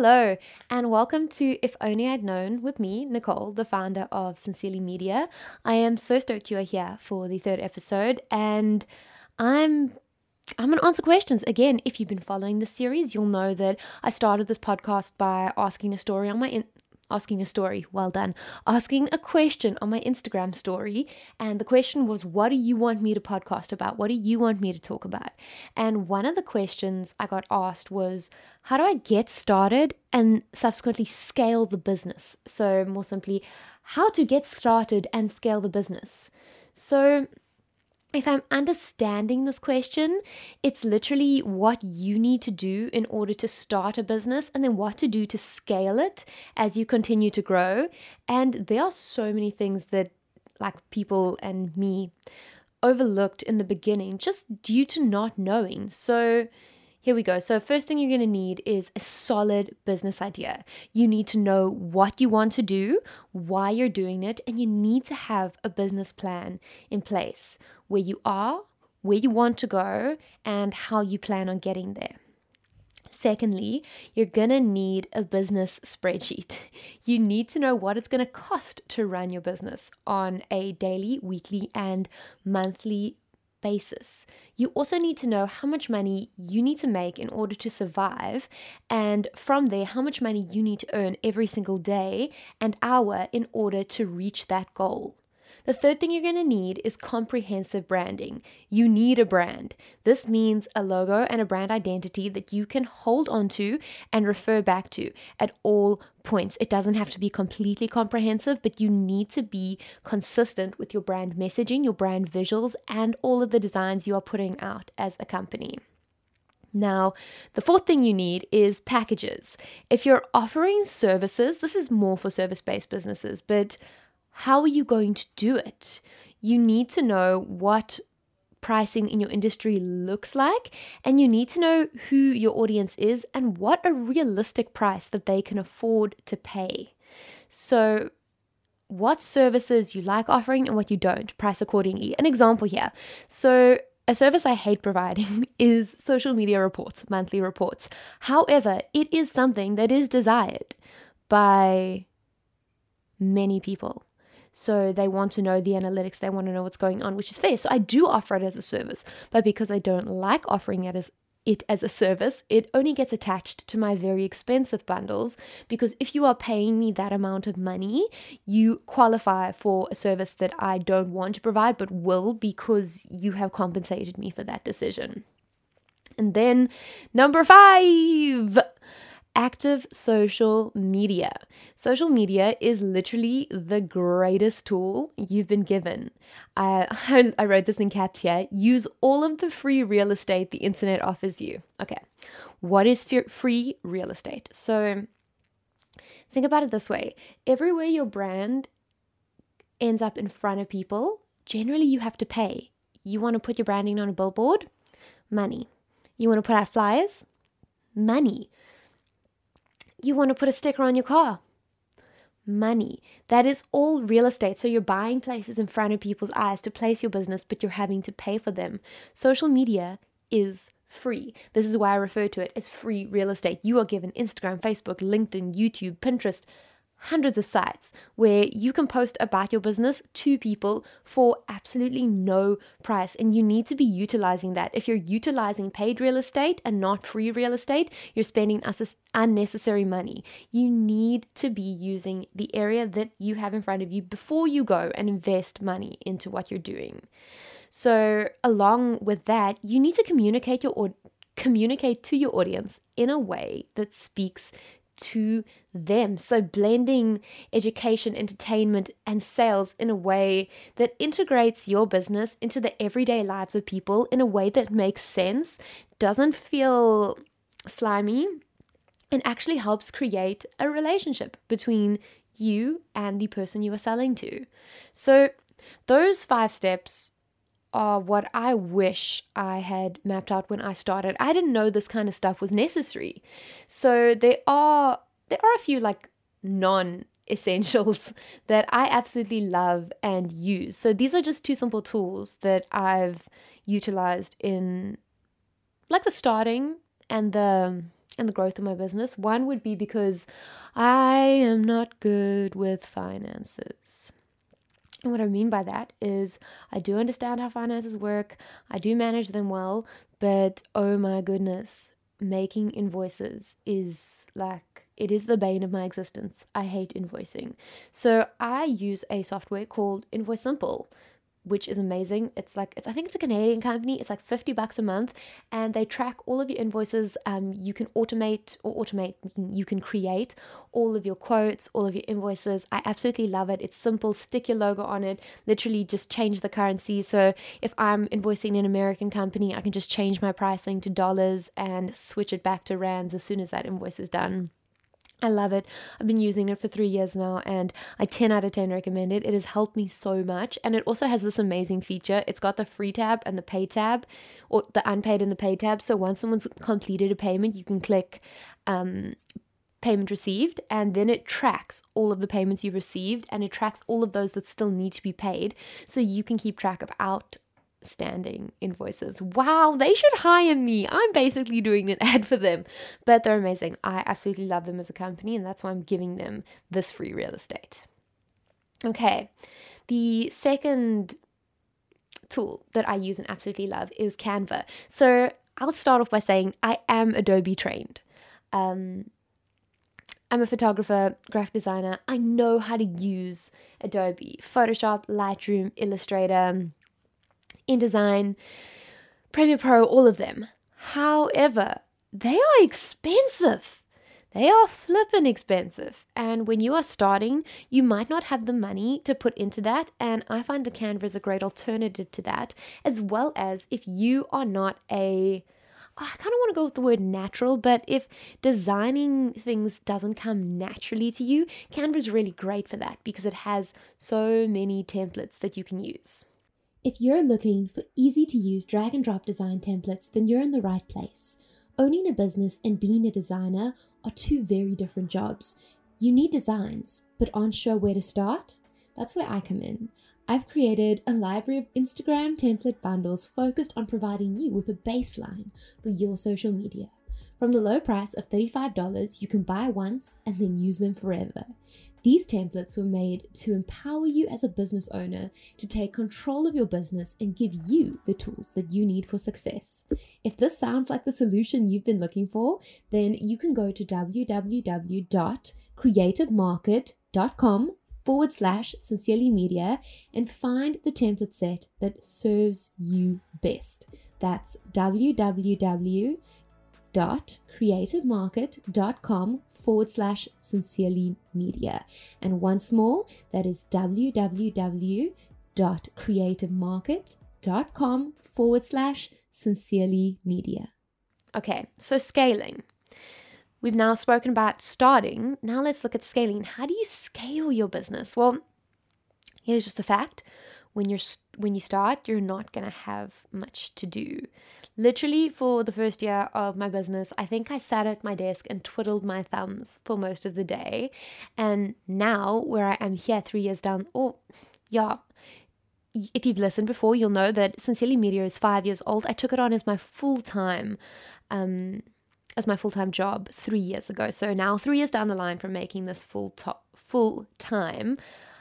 Hello, and welcome to If Only I'd Known with me, Nicole, the founder of Sincerely Media. I am so stoked you are here for the third episode, and I'm I'm going to answer questions. Again, if you've been following the series, you'll know that I started this podcast by asking a story on my in- asking a story. Well done. Asking a question on my Instagram story. And the question was, What do you want me to podcast about? What do you want me to talk about? And one of the questions I got asked was, How do I get started and subsequently scale the business? So, more simply, how to get started and scale the business. So, if I'm understanding this question, it's literally what you need to do in order to start a business and then what to do to scale it as you continue to grow. And there are so many things that, like people and me, overlooked in the beginning just due to not knowing. So, here we go. So, first thing you're going to need is a solid business idea. You need to know what you want to do, why you're doing it, and you need to have a business plan in place where you are, where you want to go, and how you plan on getting there. Secondly, you're going to need a business spreadsheet. You need to know what it's going to cost to run your business on a daily, weekly, and monthly basis. You also need to know how much money you need to make in order to survive, and from there, how much money you need to earn every single day and hour in order to reach that goal. The third thing you're going to need is comprehensive branding. You need a brand. This means a logo and a brand identity that you can hold onto and refer back to at all points. It doesn't have to be completely comprehensive, but you need to be consistent with your brand messaging, your brand visuals, and all of the designs you are putting out as a company. Now, the fourth thing you need is packages. If you're offering services, this is more for service based businesses, but how are you going to do it? You need to know what pricing in your industry looks like, and you need to know who your audience is and what a realistic price that they can afford to pay. So, what services you like offering and what you don't, price accordingly. An example here. So, a service I hate providing is social media reports, monthly reports. However, it is something that is desired by many people. So they want to know the analytics, they want to know what's going on, which is fair. So I do offer it as a service, but because I don't like offering it as it as a service, it only gets attached to my very expensive bundles because if you are paying me that amount of money, you qualify for a service that I don't want to provide but will because you have compensated me for that decision. And then number 5, active social media. Social media is literally the greatest tool you've been given. I, I wrote this in caps here. Use all of the free real estate the internet offers you. Okay, what is free real estate? So think about it this way everywhere your brand ends up in front of people, generally you have to pay. You want to put your branding on a billboard? Money. You want to put out flyers? Money. You want to put a sticker on your car. Money. That is all real estate. So you're buying places in front of people's eyes to place your business, but you're having to pay for them. Social media is free. This is why I refer to it as free real estate. You are given Instagram, Facebook, LinkedIn, YouTube, Pinterest, hundreds of sites where you can post about your business to people for absolutely no price. And you need to be utilizing that. If you're utilizing paid real estate and not free real estate, you're spending unnecessary money. You need to be using the area that you have in front of you before you go and invest money into what you're doing. So, along with that, you need to communicate your or communicate to your audience in a way that speaks to them. So, blending education, entertainment, and sales in a way that integrates your business into the everyday lives of people in a way that makes sense, doesn't feel slimy, and actually helps create a relationship between you and the person you are selling to. So, those five steps are what I wish I had mapped out when I started. I didn't know this kind of stuff was necessary. So there are there are a few like non essentials that I absolutely love and use. So these are just two simple tools that I've utilized in like the starting and the and the growth of my business. One would be because I am not good with finances. And what I mean by that is I do understand how finances work, I do manage them well, but oh my goodness, making invoices is like it is the bane of my existence. I hate invoicing. So I use a software called Invoice Simple which is amazing. It's like it's, I think it's a Canadian company. It's like 50 bucks a month and they track all of your invoices. Um, you can automate or automate you can create all of your quotes, all of your invoices. I absolutely love it. It's simple, stick your logo on it, literally just change the currency. So if I'm invoicing an American company, I can just change my pricing to dollars and switch it back to rands as soon as that invoice is done. I love it. I've been using it for three years now and I 10 out of 10 recommend it. It has helped me so much. And it also has this amazing feature. It's got the free tab and the pay tab, or the unpaid and the pay tab. So once someone's completed a payment, you can click um, payment received and then it tracks all of the payments you've received and it tracks all of those that still need to be paid. So you can keep track of out standing invoices. Wow, they should hire me. I'm basically doing an ad for them, but they're amazing. I absolutely love them as a company, and that's why I'm giving them this free real estate. Okay, the second tool that I use and absolutely love is Canva. So I'll start off by saying I am Adobe trained. Um, I'm a photographer, graphic designer. I know how to use Adobe, Photoshop, Lightroom, Illustrator InDesign, Premiere Pro, all of them. However, they are expensive. They are flippin' expensive. And when you are starting, you might not have the money to put into that. And I find the Canva is a great alternative to that, as well as if you are not a I kind of want to go with the word natural, but if designing things doesn't come naturally to you, Canva is really great for that because it has so many templates that you can use. If you're looking for easy to use drag and drop design templates, then you're in the right place. Owning a business and being a designer are two very different jobs. You need designs, but aren't sure where to start? That's where I come in. I've created a library of Instagram template bundles focused on providing you with a baseline for your social media. From the low price of $35, you can buy once and then use them forever. These templates were made to empower you as a business owner to take control of your business and give you the tools that you need for success. If this sounds like the solution you've been looking for, then you can go to www.creativemarket.com forward slash sincerely media and find the template set that serves you best. That's www.creativemarket.com forward slash sincerely media. And once more, that is www.creativemarket.com forward slash sincerely media. Okay, so scaling. We've now spoken about starting. Now let's look at scaling. How do you scale your business? Well, here's just a fact. When you're when you start, you're not going to have much to do. Literally, for the first year of my business, I think I sat at my desk and twiddled my thumbs for most of the day. And now, where I am here three years down, oh, yeah, if you've listened before, you'll know that Sincerely Media is five years old. I took it on as my full time, um, as my full time job three years ago. So now, three years down the line from making this full top full time,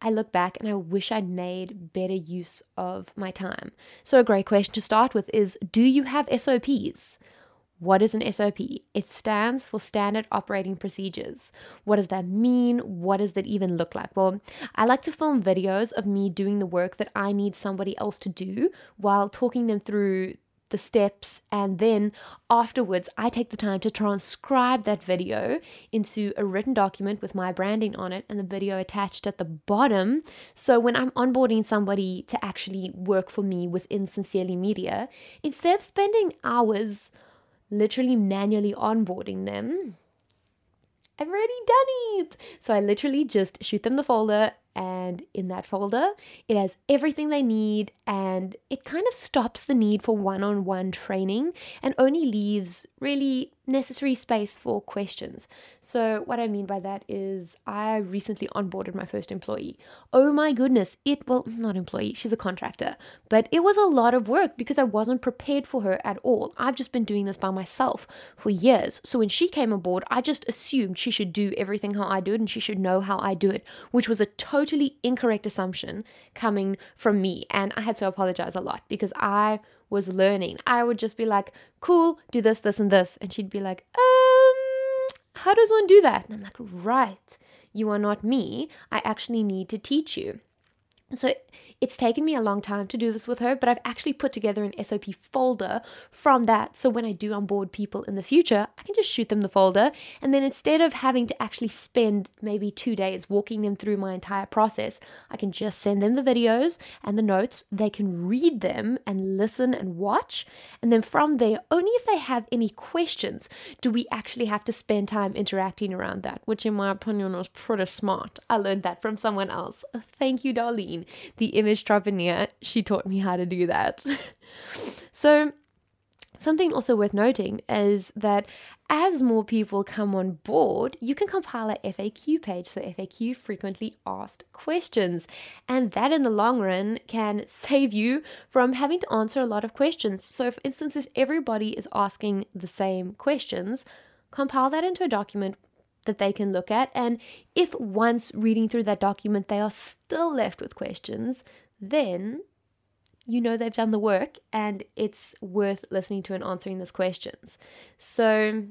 I look back and I wish I'd made better use of my time. So, a great question to start with is Do you have SOPs? What is an SOP? It stands for Standard Operating Procedures. What does that mean? What does that even look like? Well, I like to film videos of me doing the work that I need somebody else to do while talking them through the steps, and then afterwards, I take the time to transcribe that video into a written document with my branding on it and the video attached at the bottom. So when I'm onboarding somebody to actually work for me within Sincerely Media, instead of spending hours literally manually onboarding them, I've already done it. So I literally just shoot them the folder and in that folder, it has everything they need and it kind of stops the need for one on one training and only leaves really necessary space for questions. So, what I mean by that is, I recently onboarded my first employee. Oh my goodness, it, well, not employee, she's a contractor, but it was a lot of work because I wasn't prepared for her at all. I've just been doing this by myself for years. So, when she came aboard, I just assumed she should do everything how I do it and she should know how I do it, which was a totally incorrect assumption coming from me. And I had to apologize a lot because I was learning. I would just be like, cool, do this, this, and this. And she'd be like, um, how does one do that? And I'm like, right, you are not me. I actually need to teach you. So it's taken me a long time to do this with her, but I've actually put together an SOP folder from that. So when I do onboard people in the future, I can just shoot them the folder. And then instead of having to actually spend maybe two days walking them through my entire process, I can just send them the videos and the notes. They can read them and listen and watch. And then from there, only if they have any questions do we actually have to spend time interacting around that, which in my opinion was pretty smart. I learned that from someone else. Thank you, Darlene the image Trapania, she taught me how to do that. so, something also worth noting is that as more people come on board, you can compile a FAQ page, so FAQ frequently asked questions. And that in the long run can save you from having to answer a lot of questions. So, for instance, if everybody is asking the same questions, compile that into a document that they can look at. And if once reading through that document they are still left with questions, then you know they've done the work and it's worth listening to and answering those questions. So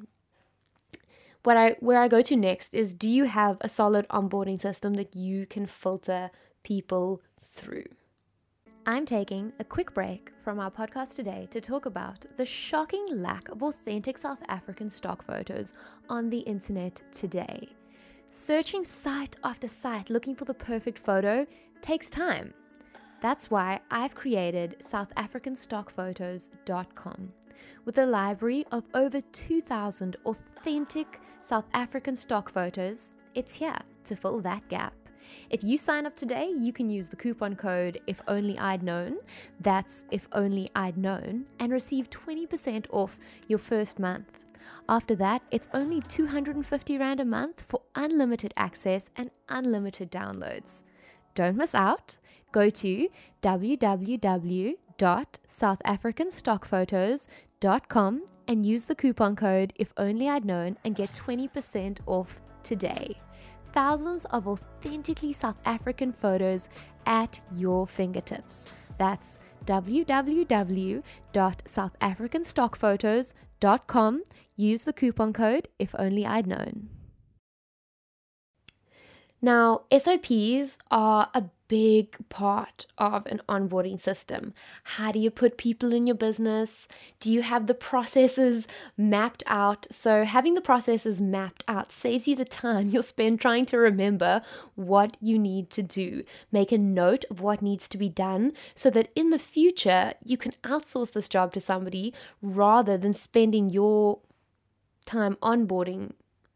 what I where I go to next is do you have a solid onboarding system that you can filter people through? I'm taking a quick break from our podcast today to talk about the shocking lack of authentic South African stock photos on the internet today. Searching site after site looking for the perfect photo takes time. That's why I've created SouthAfricanStockPhotos.com with a library of over 2,000 authentic South African stock photos. It's here to fill that gap. If you sign up today, you can use the coupon code If Only I'd Known. That's If Only I'd Known, and receive 20% off your first month. After that, it's only 250 Rand a month for unlimited access and unlimited downloads. Don't miss out. Go to www.southafricanstockphotos.com and use the coupon code If Only I'd Known and get 20% off today thousands of authentically South African photos at your fingertips. That's www.southafricanstockphotos.com. Use the coupon code if only I'd known. Now, SOPs are a big part of an onboarding system. How do you put people in your business? Do you have the processes mapped out? So, having the processes mapped out saves you the time you'll spend trying to remember what you need to do. Make a note of what needs to be done so that in the future you can outsource this job to somebody rather than spending your time onboarding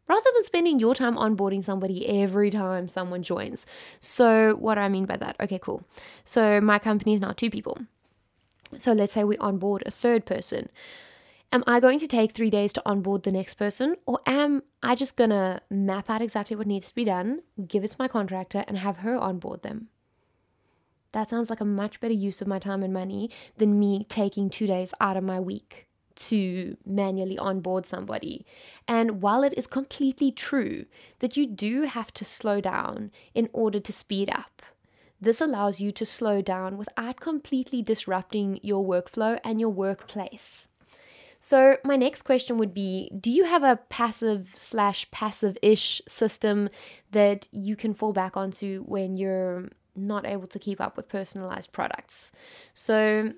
rather than spending your time onboarding somebody every time someone joins. So, what do I mean by that, okay, cool. So, my company is now two people. So, let's say we onboard a third person. Am I going to take three days to onboard the next person, or am I just gonna map out exactly what needs to be done, give it to my contractor, and have her onboard them? That sounds like a much better use of my time and money than me taking two days out of my week to manually onboard somebody. And while it is completely true that you do have to slow down in order to speed up, this allows you to slow down without completely disrupting your workflow and your workplace. So, my next question would be Do you have a passive slash passive ish system that you can fall back onto when you're not able to keep up with personalized products? So,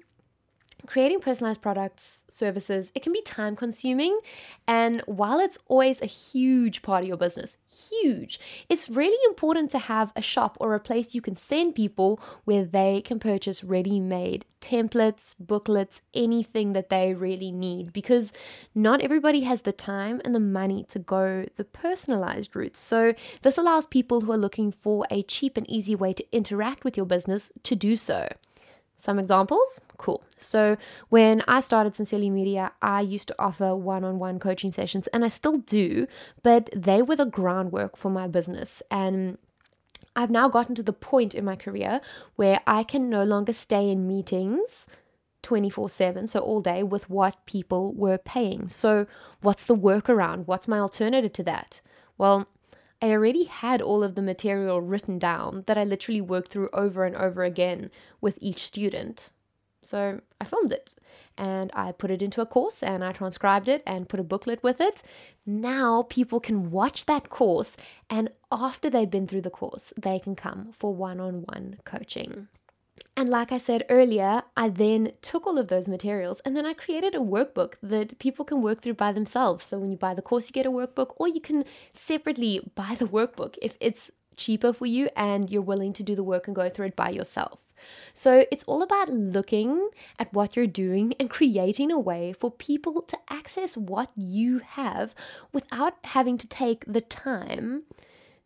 creating personalized products, services, it can be time consuming. And while it's always a huge part of your business, huge, it's really important to have a shop or a place you can send people where they can purchase ready made templates, booklets, anything that they really need because not everybody has the time and the money to go the personalized route. So, this allows people who are looking for a cheap and easy way to interact with your business to do so. Some examples? Cool. So, when I started Sincerely Media, I used to offer one on one coaching sessions, and I still do, but they were the groundwork for my business. And I've now gotten to the point in my career where I can no longer stay in meetings 24 7, so all day, with what people were paying. So, what's the workaround? What's my alternative to that? Well, I already had all of the material written down that I literally worked through over and over again with each student. So I filmed it and I put it into a course and I transcribed it and put a booklet with it. Now people can watch that course and after they've been through the course, they can come for one on one coaching. And like I said earlier, I then took all of those materials and then I created a workbook that people can work through by themselves. So when you buy the course, you get a workbook, or you can separately buy the workbook if it's cheaper for you and you're willing to do the work and go through it by yourself. So it's all about looking at what you're doing and creating a way for people to access what you have without having to take the time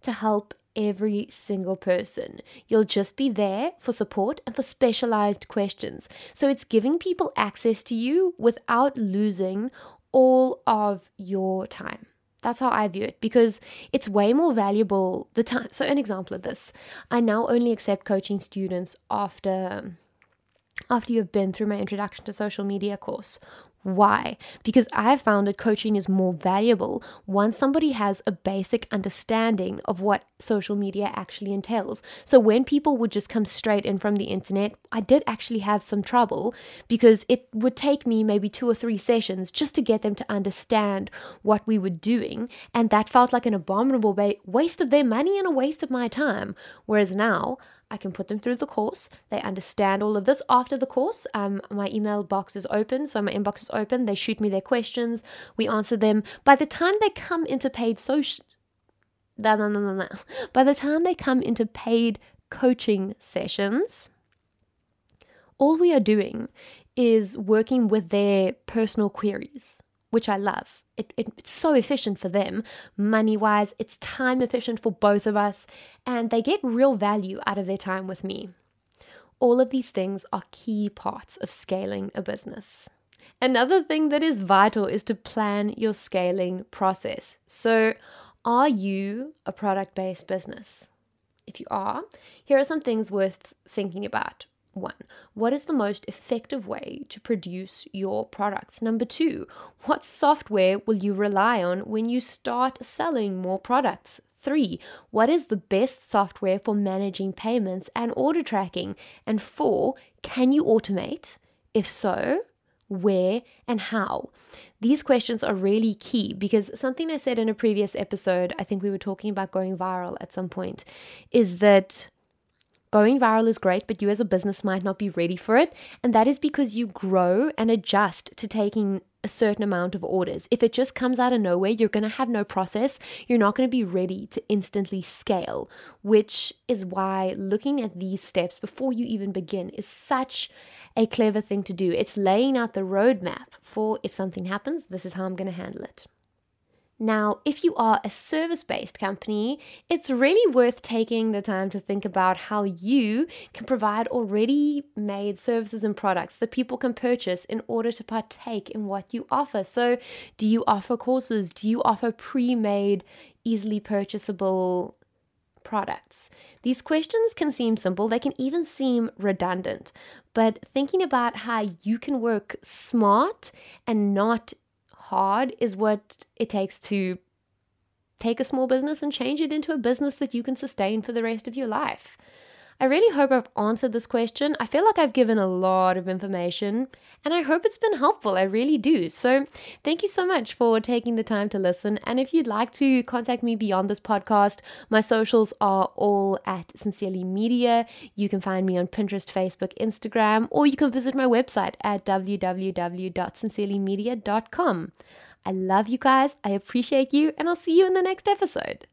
to help every single person. You'll just be there for support and for specialized questions. So it's giving people access to you without losing all of your time. That's how I view it because it's way more valuable the time. So an example of this, I now only accept coaching students after after you've been through my introduction to social media course why? Because I have found that coaching is more valuable once somebody has a basic understanding of what social media actually entails. So when people would just come straight in from the internet, I did actually have some trouble because it would take me maybe two or three sessions just to get them to understand what we were doing. And that felt like an abominable waste of their money and a waste of my time. Whereas now, I can put them through the course. They understand all of this after the course. Um, my email box is open, so my inbox is open. They shoot me their questions. We answer them. By the time they come into paid social, no, no, no, no. By the time they come into paid coaching sessions, all we are doing is working with their personal queries, which I love. It, it, it's so efficient for them, money wise, it's time efficient for both of us, and they get real value out of their time with me. All of these things are key parts of scaling a business. Another thing that is vital is to plan your scaling process. So, are you a product based business? If you are, here are some things worth thinking about. One, what is the most effective way to produce your products? Number two, what software will you rely on when you start selling more products? Three, what is the best software for managing payments and order tracking? And four, can you automate? If so, where and how? These questions are really key because something I said in a previous episode, I think we were talking about going viral at some point, is that Going viral is great, but you as a business might not be ready for it. And that is because you grow and adjust to taking a certain amount of orders. If it just comes out of nowhere, you're going to have no process. You're not going to be ready to instantly scale, which is why looking at these steps before you even begin is such a clever thing to do. It's laying out the roadmap for if something happens, this is how I'm going to handle it. Now, if you are a service based company, it's really worth taking the time to think about how you can provide already made services and products that people can purchase in order to partake in what you offer. So, do you offer courses? Do you offer pre made, easily purchasable products? These questions can seem simple, they can even seem redundant, but thinking about how you can work smart and not hard is what it takes to take a small business and change it into a business that you can sustain for the rest of your life. I really hope I've answered this question. I feel like I've given a lot of information and I hope it's been helpful. I really do. So, thank you so much for taking the time to listen. And if you'd like to contact me beyond this podcast, my socials are all at Sincerely Media. You can find me on Pinterest, Facebook, Instagram, or you can visit my website at www.sincerelymedia.com. I love you guys. I appreciate you, and I'll see you in the next episode.